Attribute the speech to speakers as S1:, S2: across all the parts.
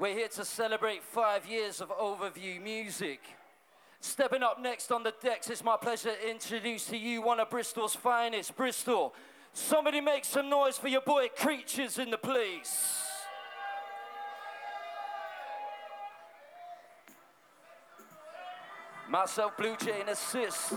S1: We're here to celebrate five years of Overview Music. Stepping up next on the decks, it's my pleasure to introduce to you one of Bristol's finest, Bristol. Somebody make some noise for your boy Creatures in the place. Myself, Bluejay, assist.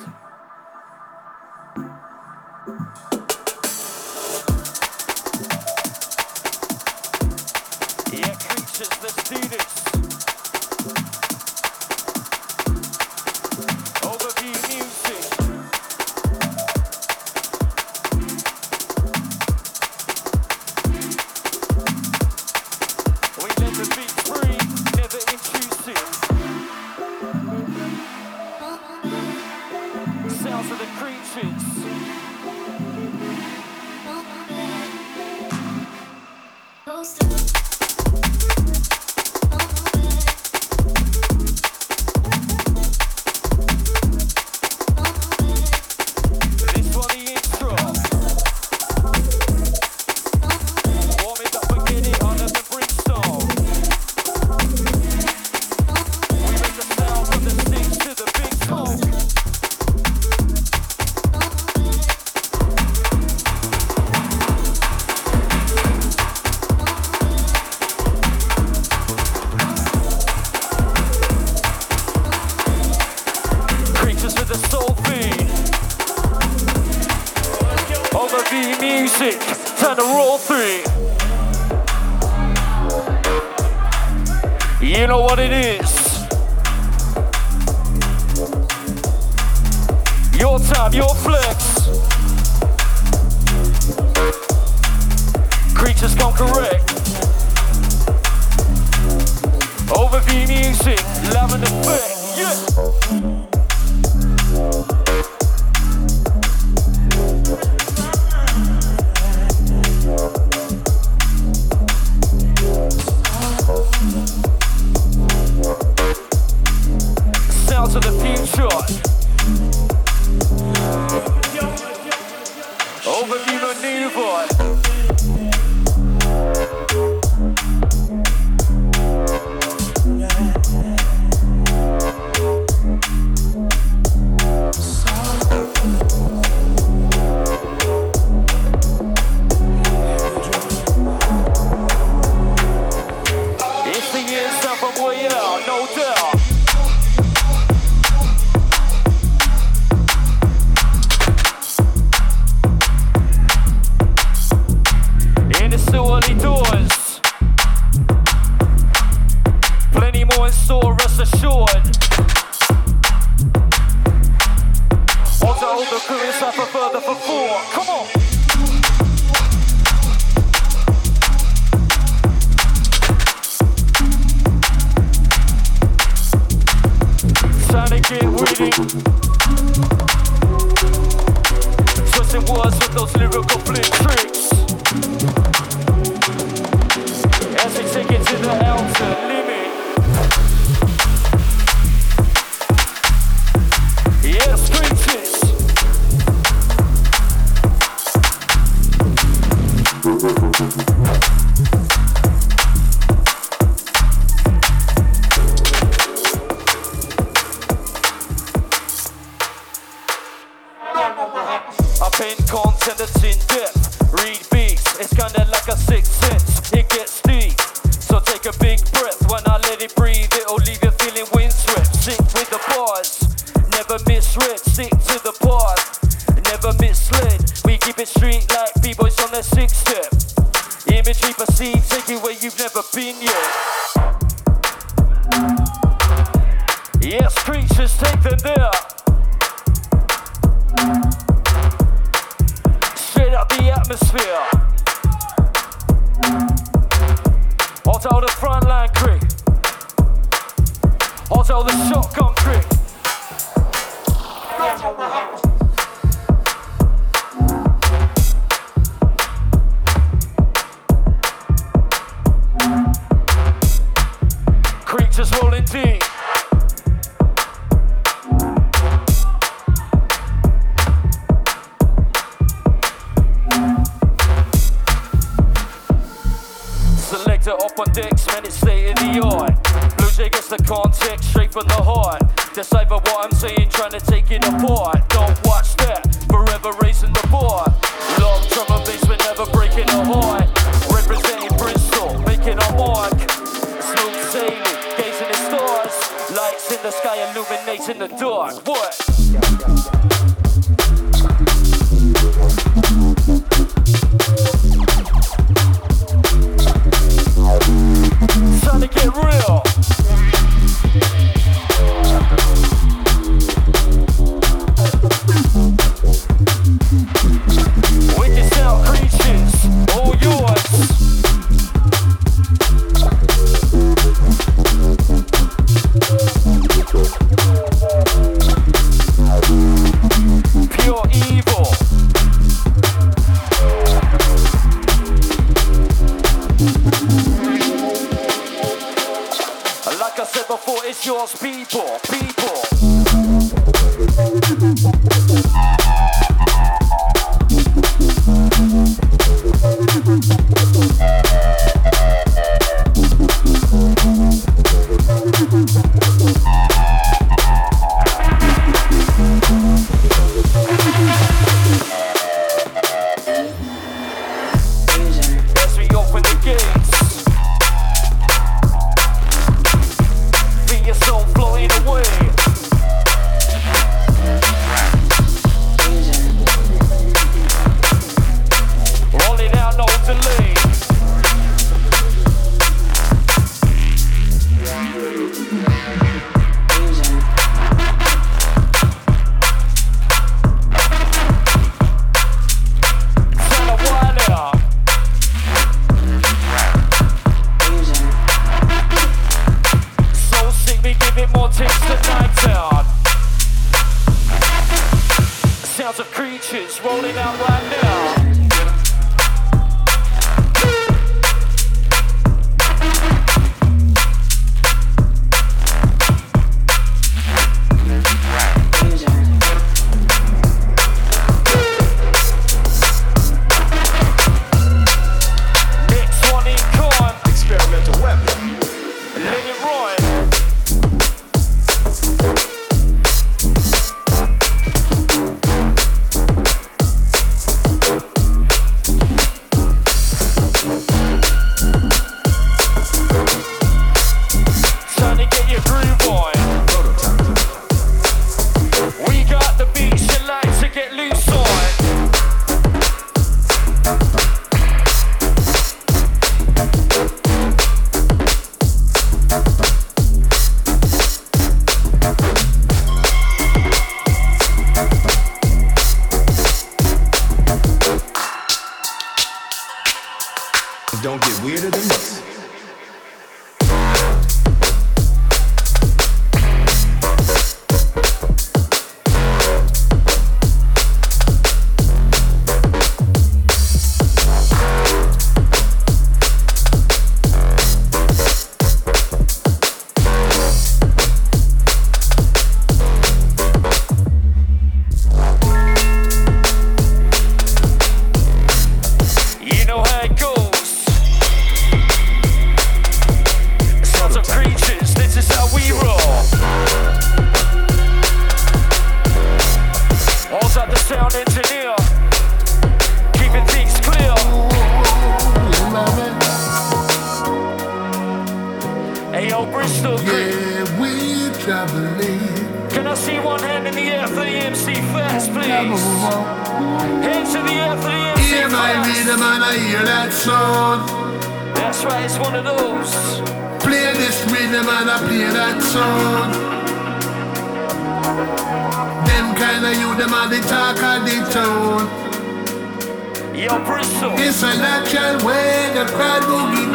S1: The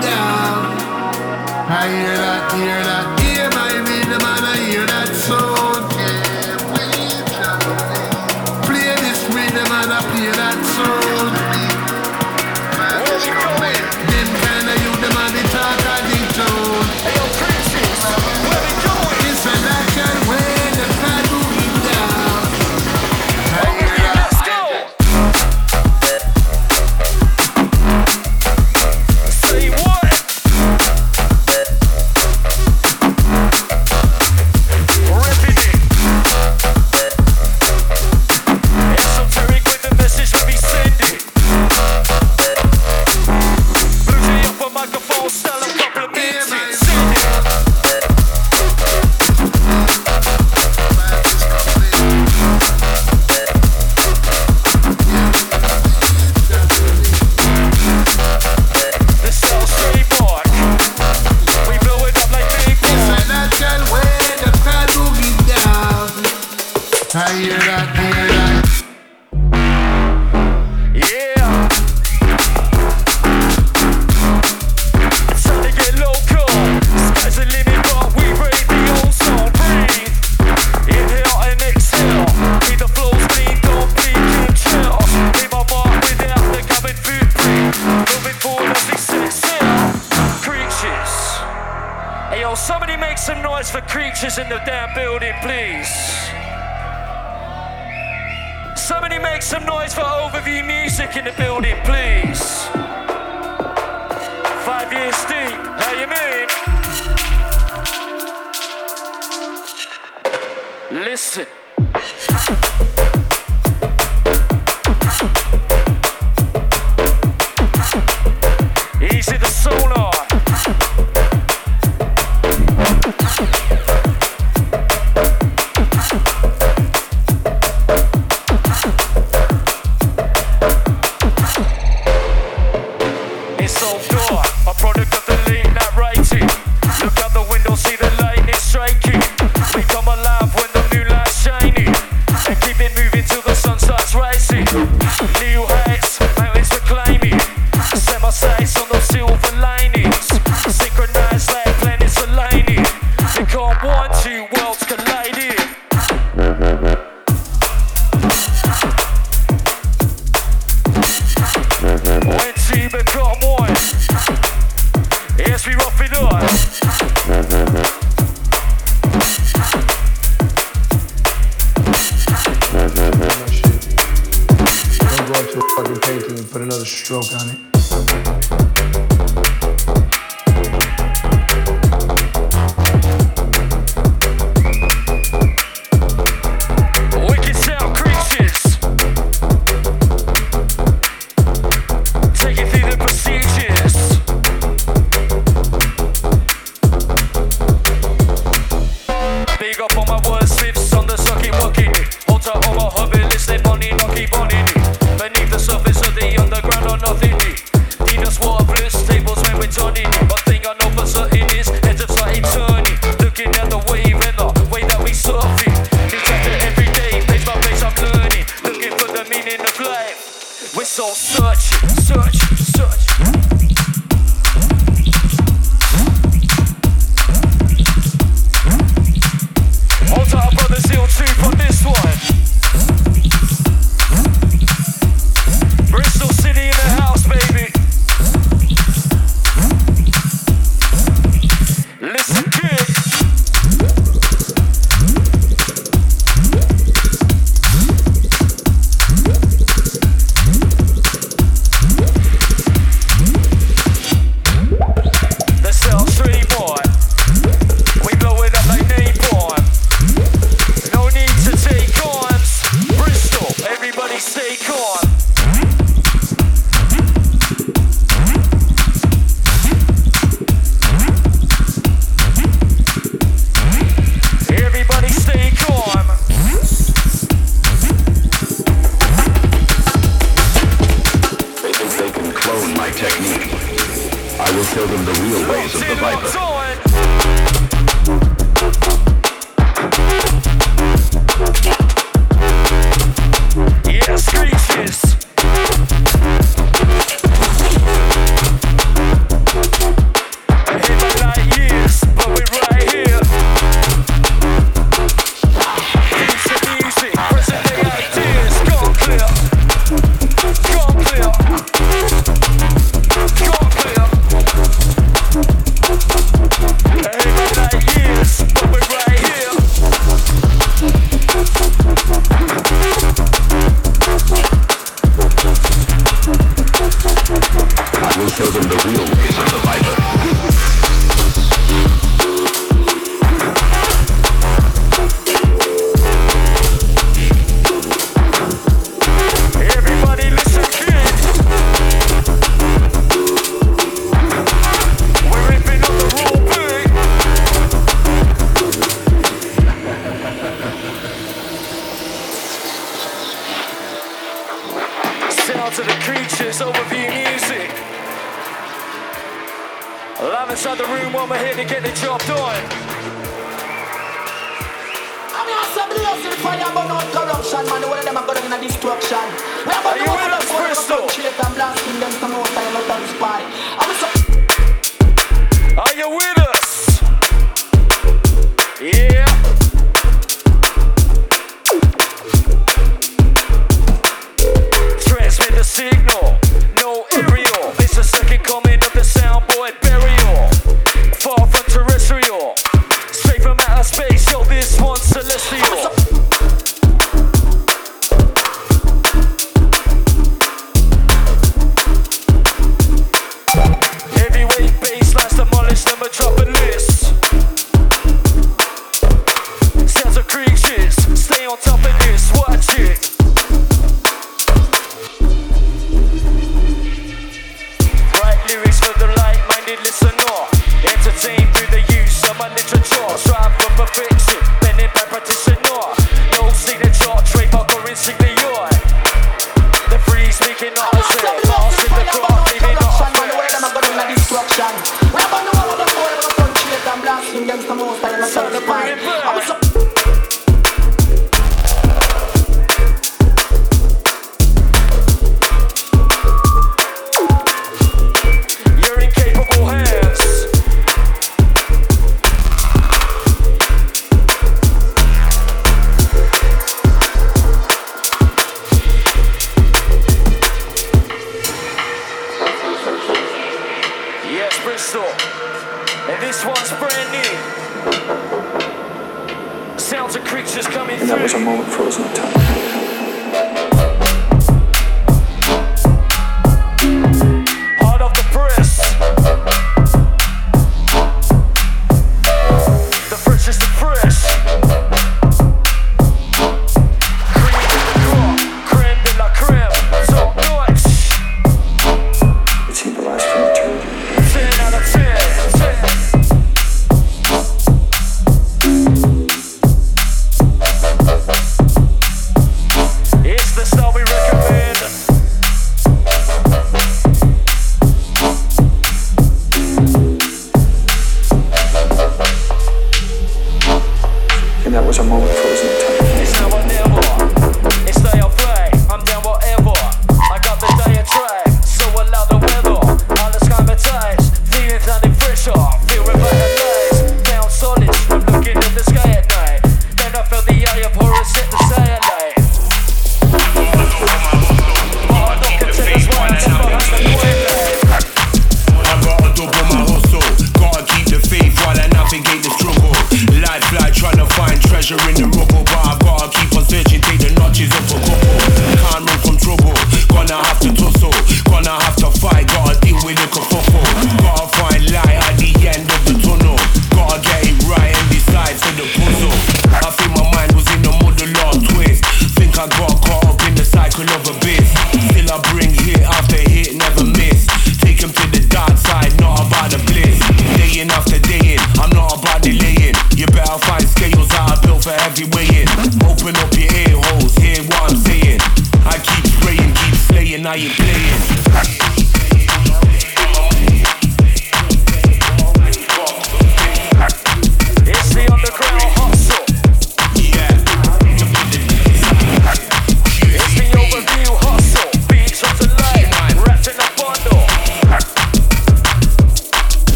S2: down. I hear that, hear that,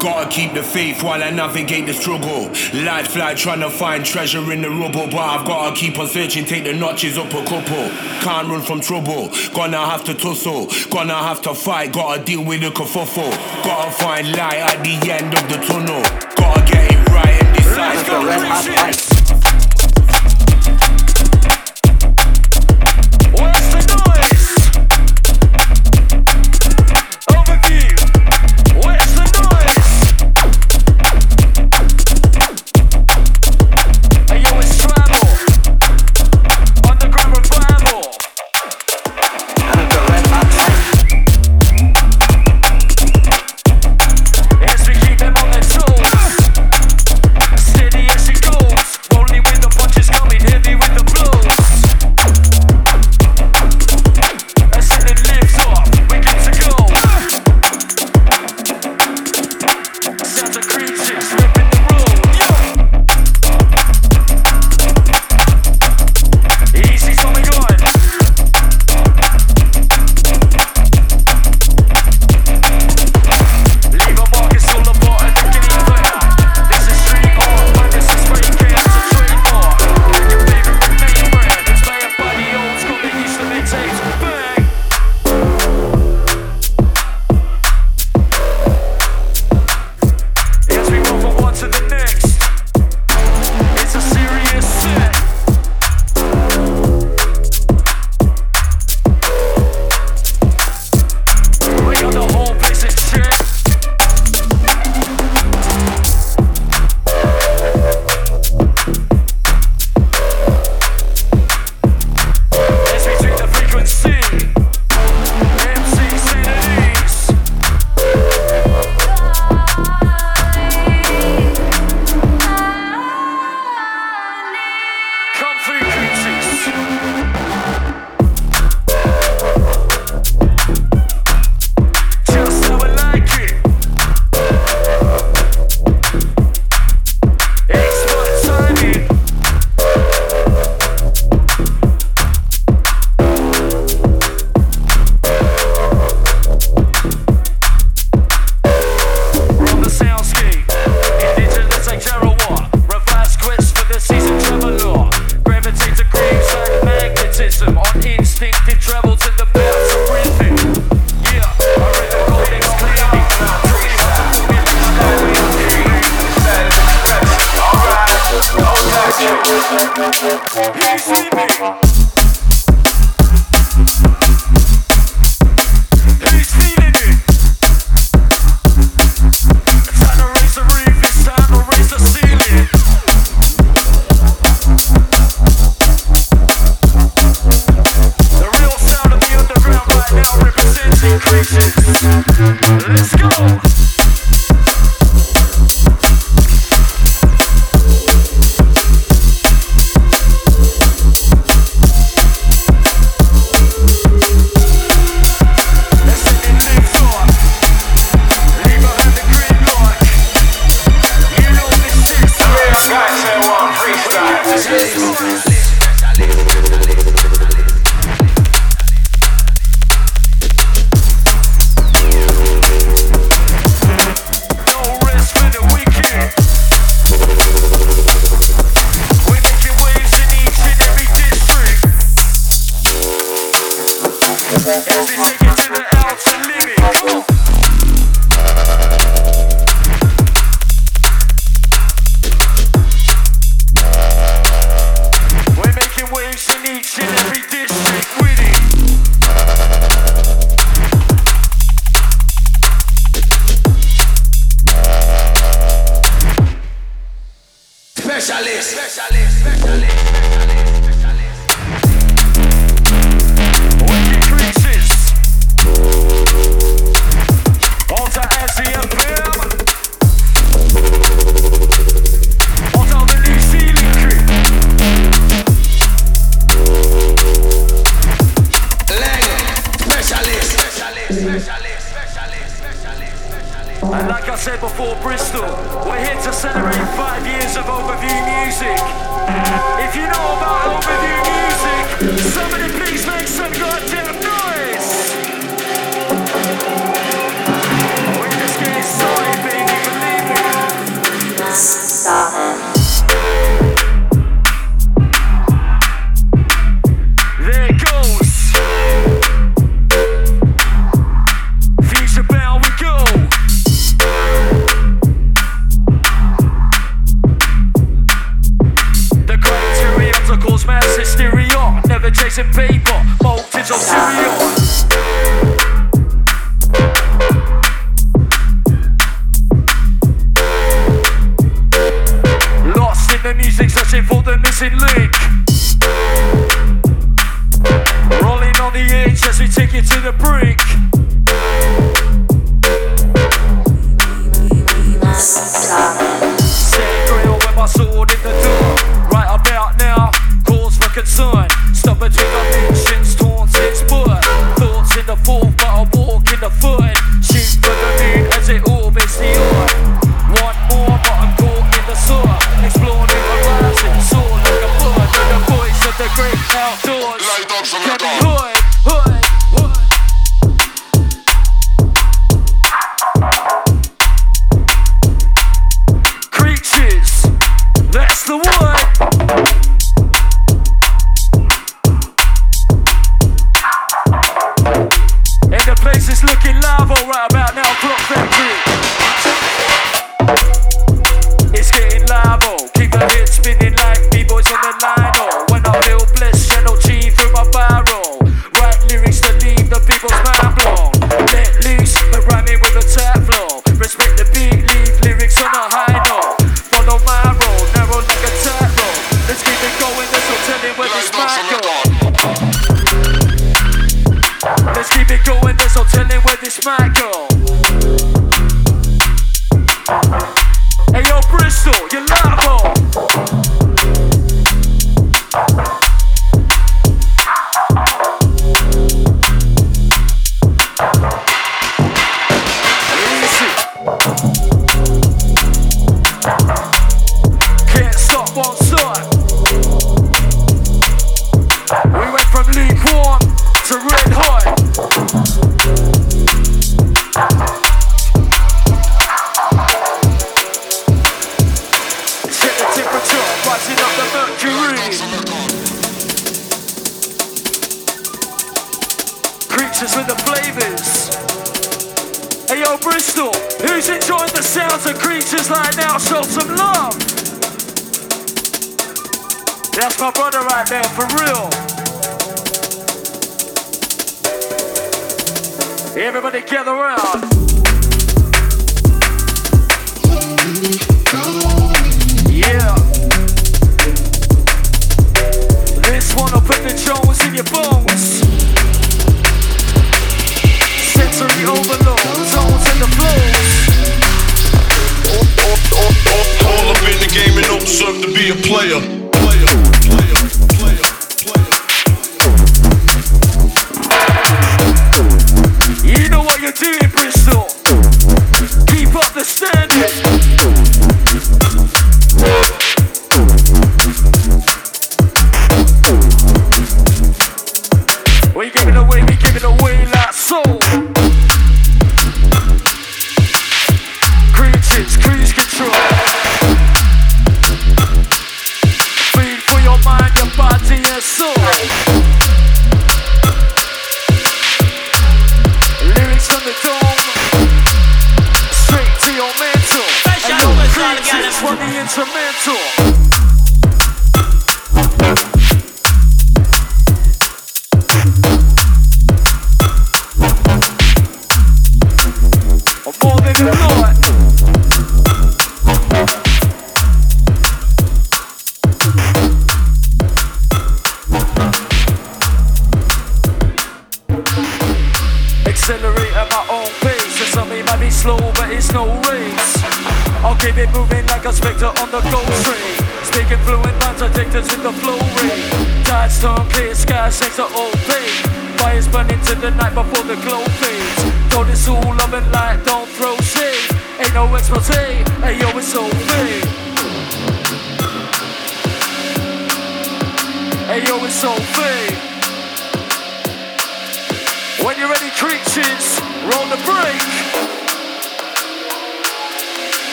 S3: Gotta keep the faith while I navigate the struggle. Life fly trying to find treasure in the rubble, but I've gotta keep on searching, take the notches up a couple. Can't run from trouble, gonna have to tussle, gonna have to fight, gotta deal with the kerfuffle. Gotta find light at the end of the tunnel, gotta get it right and decide.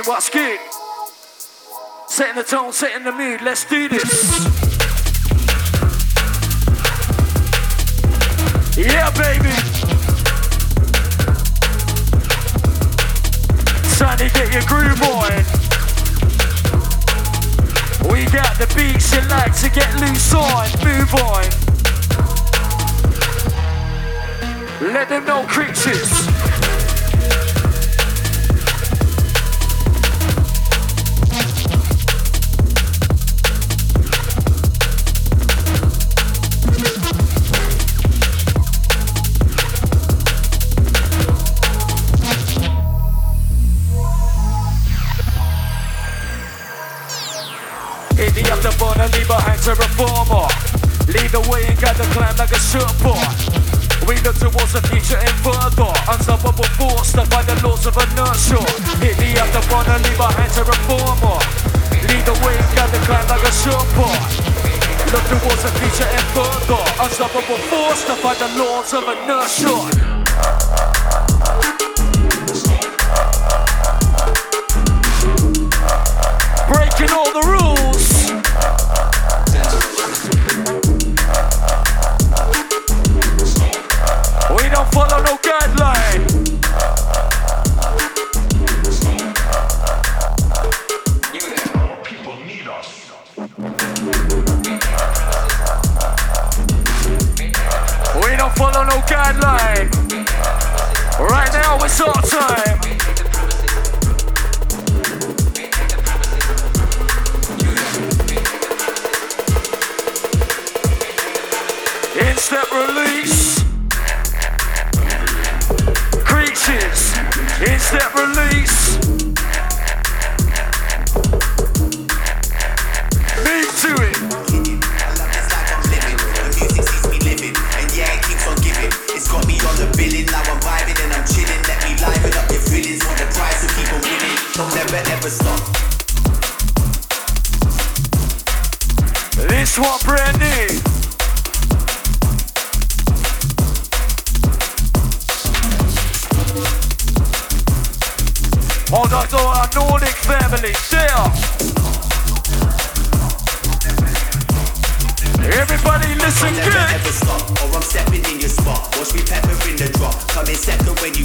S1: What's good? Setting the tone, setting the mood, let's do this. Yeah, baby. Time to get your groove on. We got the beats you like to get loose on, move on. Let them know, creatures. The climb like a surfboard. We look towards the future and further. Unstoppable force that by the laws of inertia. Hit the afterburn and leave behind to reformer. Lead the way got the climb like a surfboard. Look towards the future and further. Unstoppable force that by the laws of inertia. Hold our Nordic family. Everybody
S4: listen good. Stop,
S1: or I'm stepping in your spot. Watch me the drop. When you.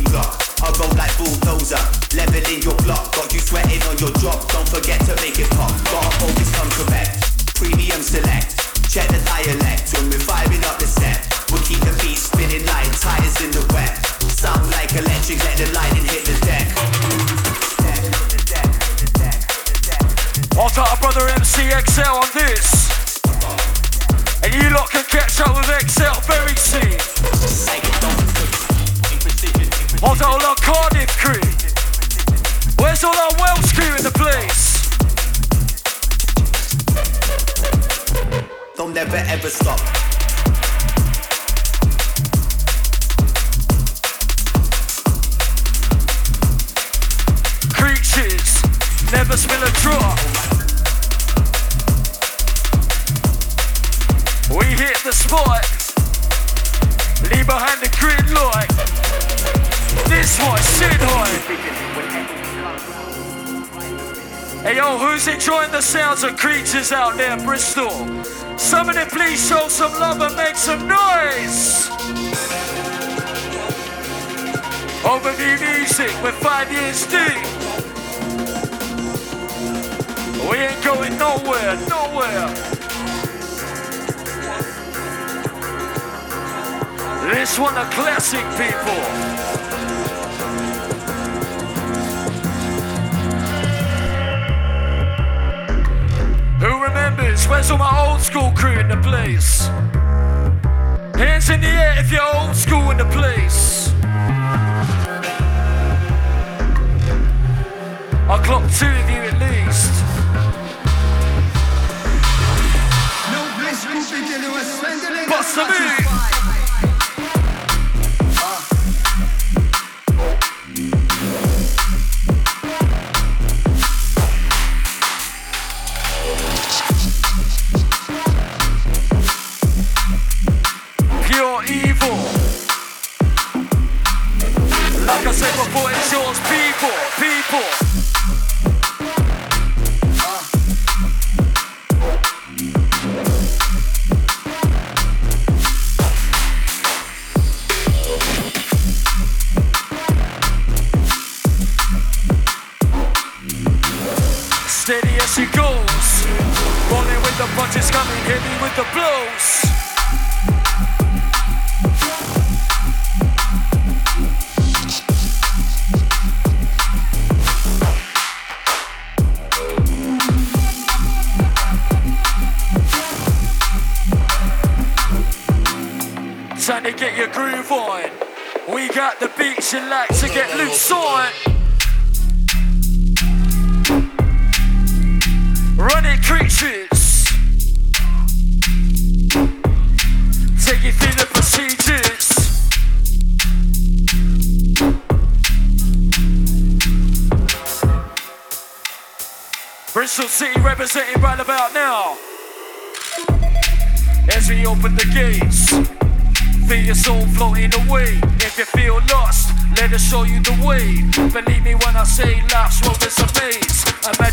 S1: I roll like bulldozer, leveling your
S5: block. Got you sweating on your drop. Don't forget to make it pop. Premium select. Check the dialect up the set. We keep the
S1: beat spinning like tires in the wet. Sound like electric, let the lightning
S5: hit
S1: the
S5: deck. I'll Out a brother MC XL on this. And you lot can catch up with XL very soon. I'll Out all our Cardiff crew. Where's all our Welsh crew in the place? They'll never ever stop.
S1: Creatures never spill a drop. We hit the spot. Leave behind the grid light. This one, shit high. Hey yo, who's enjoying the sounds of creatures out there, Bristol? Somebody please show some love and make some noise. Overview music with five years deep. We ain't going nowhere, nowhere. This one a classic, people. Who remembers? Where's all my old school crew in the place? Hands in the air if you're old school in the place. I'll clock two of you at least. Bust the move.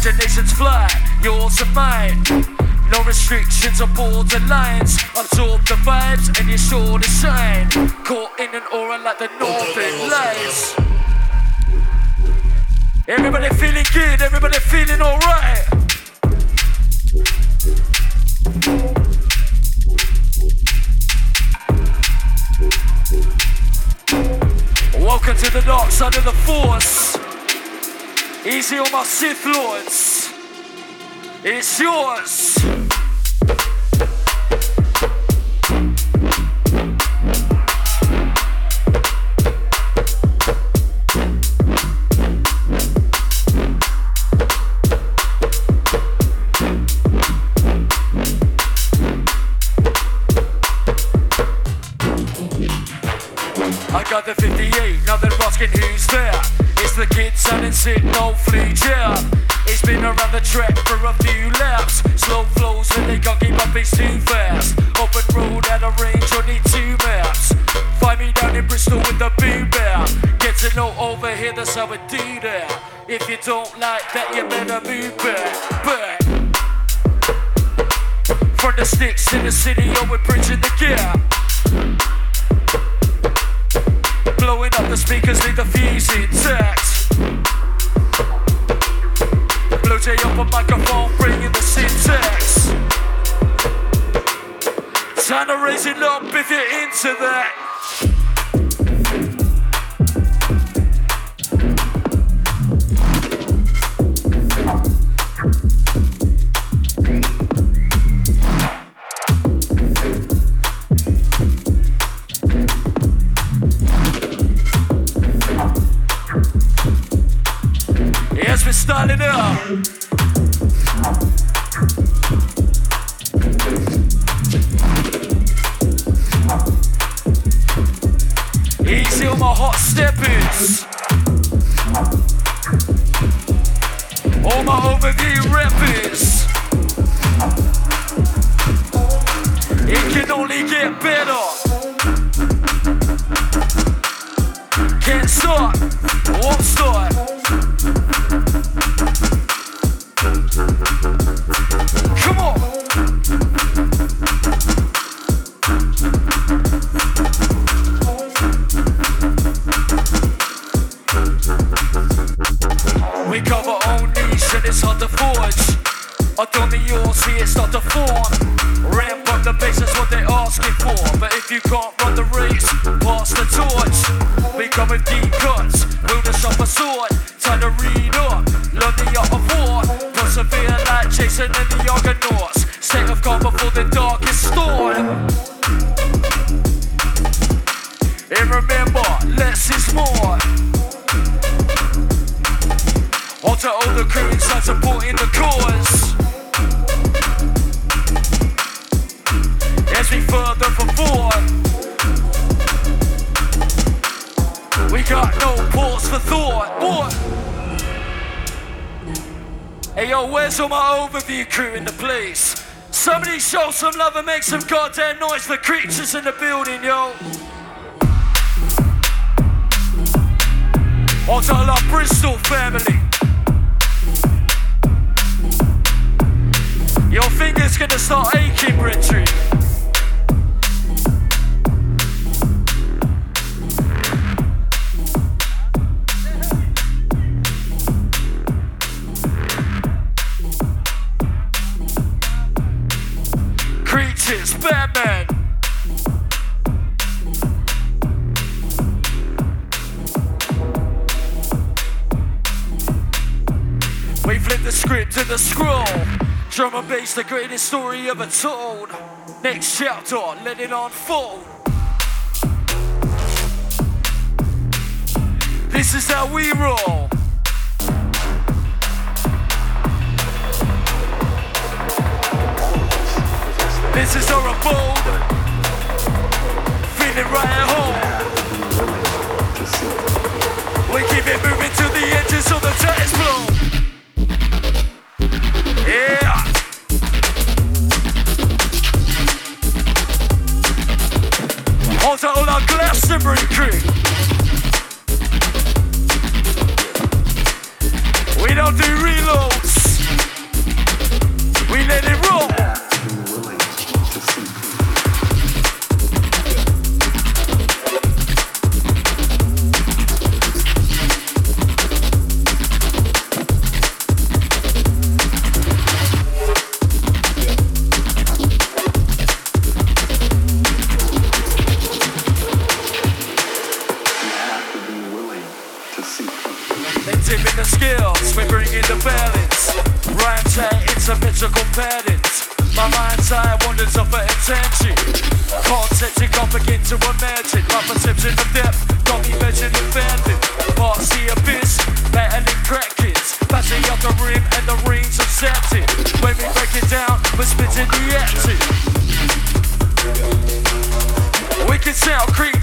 S1: Imaginations fly, yours and mine. No restrictions or borderlines. Absorb the vibes and you're sure to shine. Caught in an aura like the northern lights. Everybody feeling good, everybody feeling alright. Welcome to the dark side of the force. On my Sith Lords. It's yours. Got the 58, now they're asking who's there. It's the kid sounding sick, no fleet, yeah. It's been around the track for a few laps. Slow flows and they can't keep up, it's too fast. Open road at a range, only two maps. Find me down in Bristol with the boom bear. Get to know over here, that's how we do that. If you don't like that, you better move back, back. From the sticks in the city, oh, we're bridging the gap. Blowing up the speakers, leave the fuse intact. Bluejay up a microphone, bringing the syntax. Time to raise it up if you're into that. as we start it up. Easy on my hot steppings. All my overdue reppings. It can only get better. Can't stop, won't stop. W crew in the place. Somebody show some love and make some goddamn noise the creatures in the building, yo. Onto our Bristol family. Your finger's gonna start aching, Richard. Drum and bass, the greatest story ever told. Next chapter, let it unfold. This is how we roll. This is our abode. Feeling right at home. We keep it moving to the edges so the tires blow. Mercury. but can the action. Sound,
S6: creep.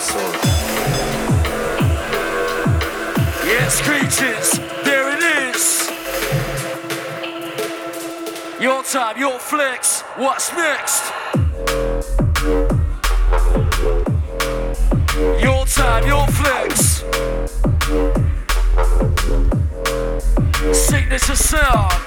S6: soul.
S1: Yeah, screeches, there it is. Your time, your flex, what's next? Your time, your flex. of sound.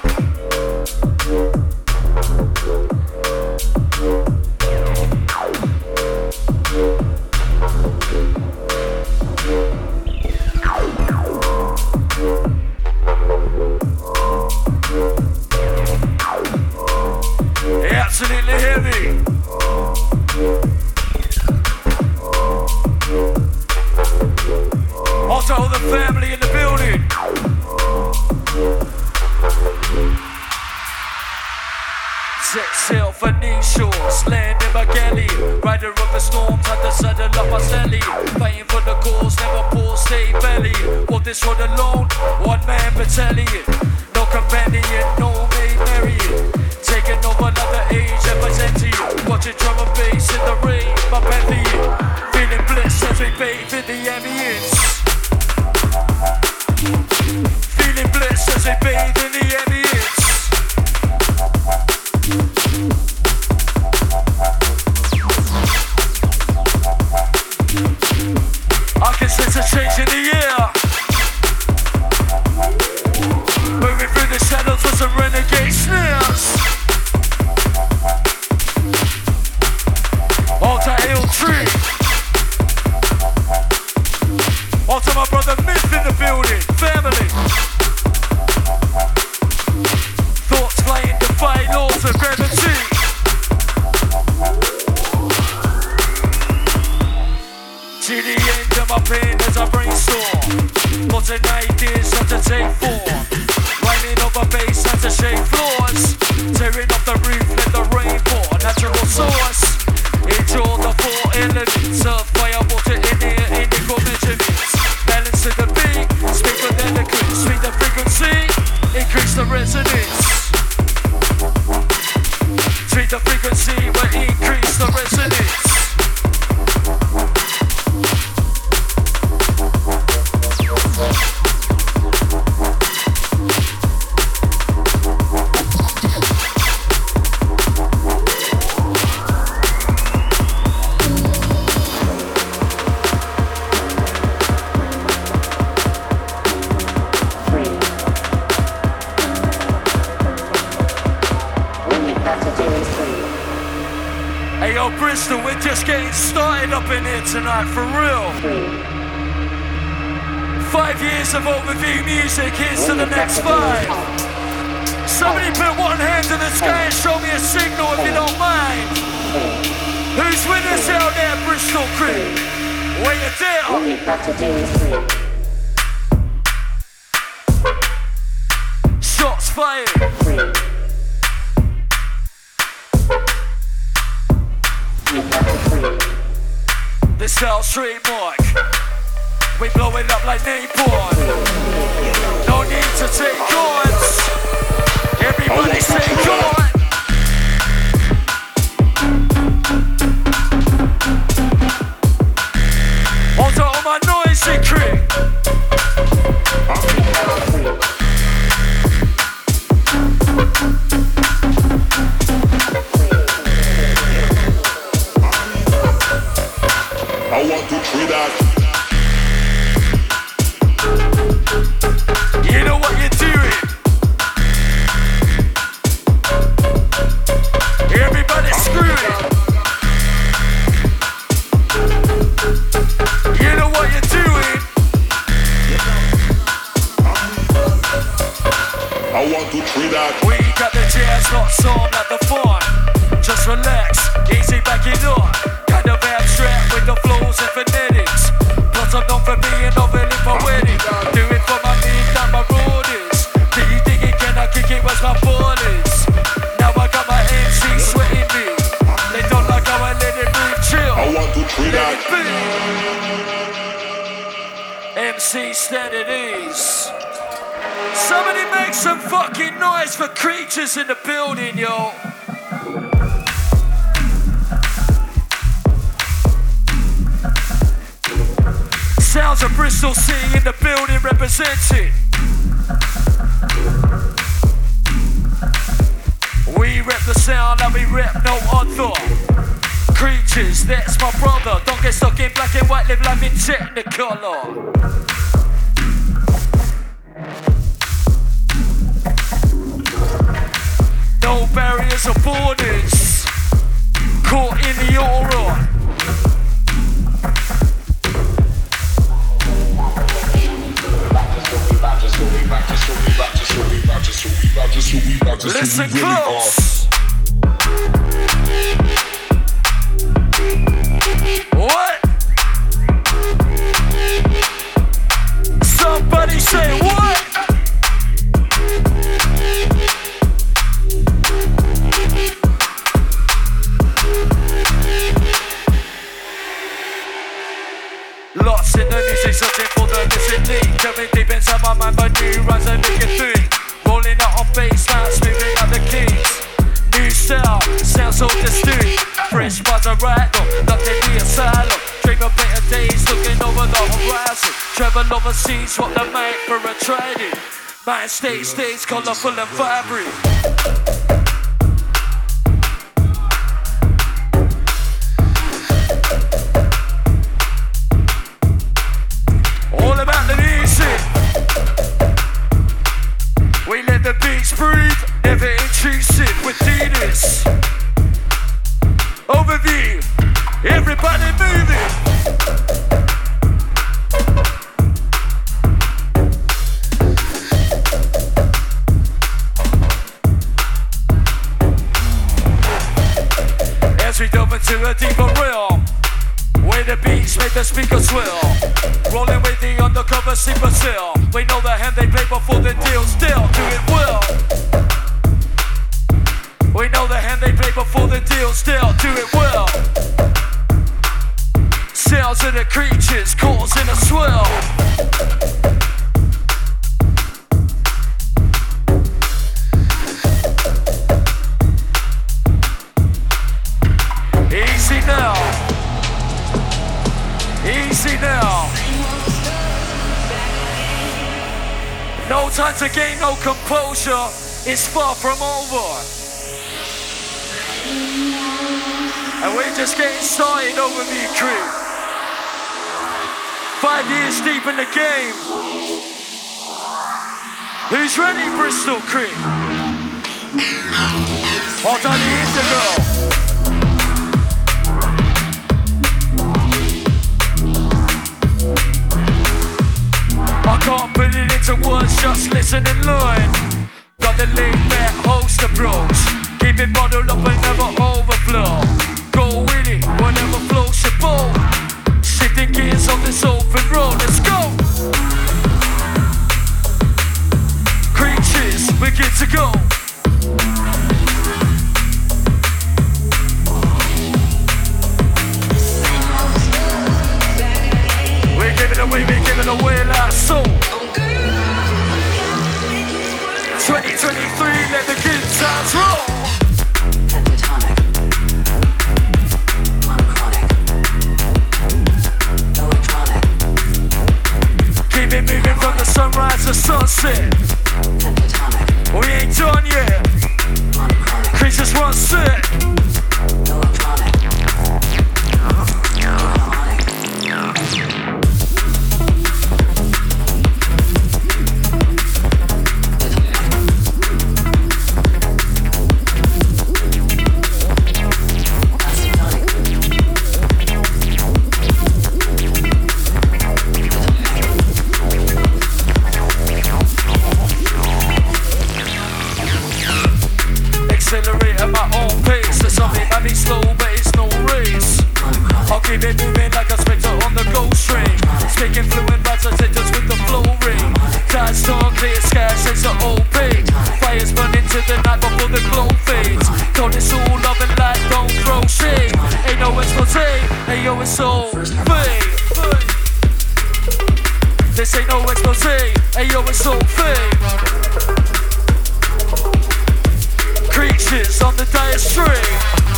S1: Cause the dread the color. state, states colorful and vibrant. time to gain no composure is far from over. And we're just getting started over the crew. Five years deep in the game. Who's ready, Bristol Creek? All done years ago. I can't put it into words, just listen and learn. Got the laid-back host approach. Keep it bottled up and never overflow. Go with it, whatever floats your boat. Shifting gears on this open road, let's go. Creatures, we get to go. Giving away, we're giving away like soul. 2023, let the good times roll. Keep it moving from the sunrise to sunset. We ain't done yet. Creatures want set. I'll keep it like a spectre on the ghost train. Speaking fluent I take us with the flow ring. Tides storm, clear skies, shakes are old page. Fires burn into the night before the glow fades. Told it's all love and light, don't throw shade. Ain't no expose, hey yo, it's all fade. This ain't no expose, hey yo, it's all fade. Creatures on the dire string.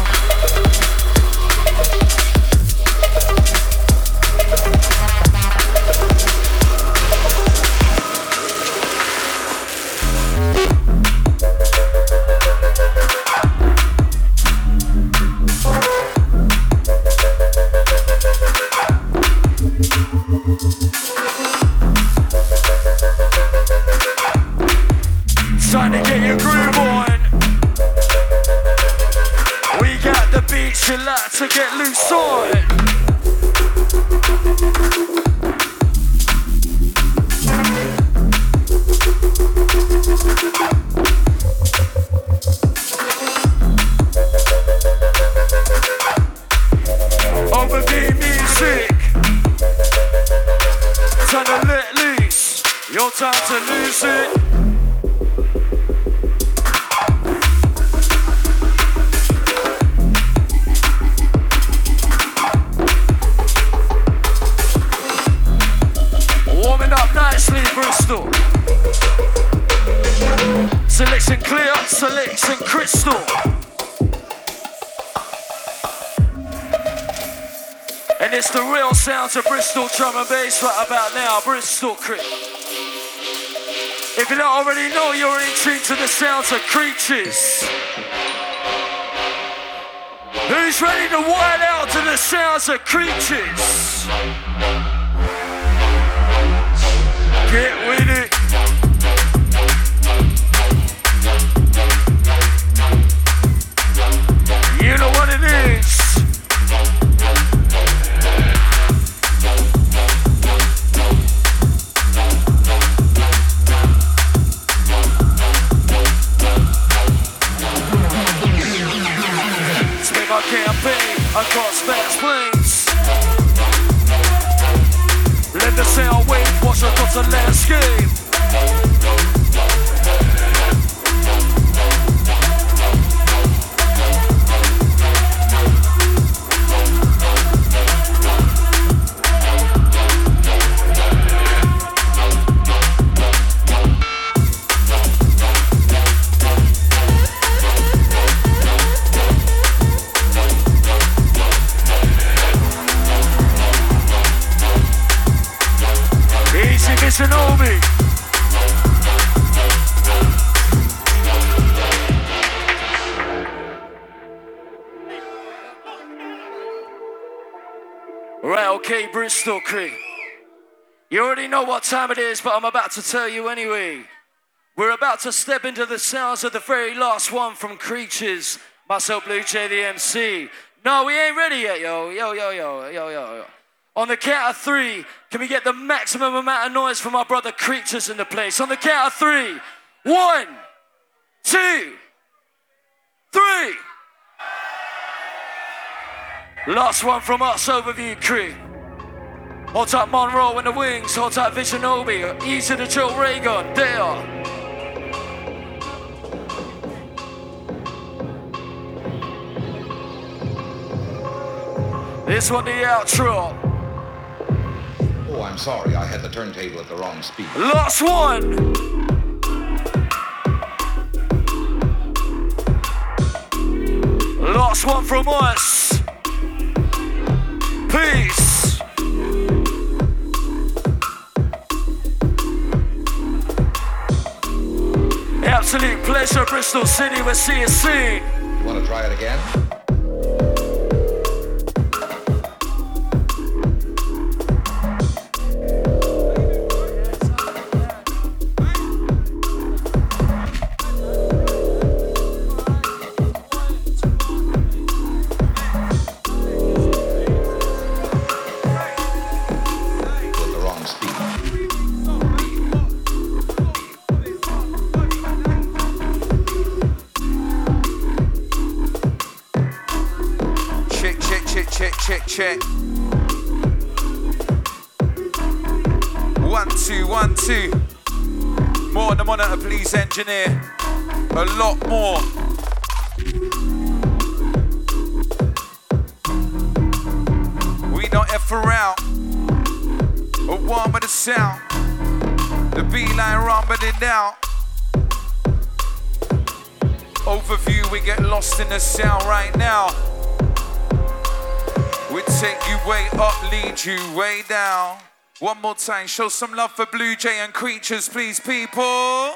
S1: Bristol drum and bass right about now, Bristol Crit. If you don't already know, you're in tune to the sounds of creatures. Who's ready to wild out to the sounds of creatures? Get with it. Already know what time it is, but I'm about to tell you anyway. We're about to step into the sounds of the very last one from Creatures. Myself, Bluejay, the MC. No, we ain't ready yet, yo. Yo, yo, yo, yo, yo, yo. On the count of three, can we get the maximum amount of noise from our brother Creatures in the place? On the count of three. One, two, three. Last one from us, overview crew. Hold tight Monroe in the wings, hold tight Visionobi, easy to Joe Reagan, there. This one the outro.
S7: Oh, I'm sorry. I had the turntable at the wrong speed.
S1: Last one. Last one from us. Peace. Absolute pleasure, Bristol City. We'll see you
S7: to try it again?
S8: Engineer. A lot more. We not F around. A one with the sound. The B line rumbling down. Overview, we get lost in the sound right now. We take you way up, lead you way down. One more time, show some love for Bluejay and creatures, please, people.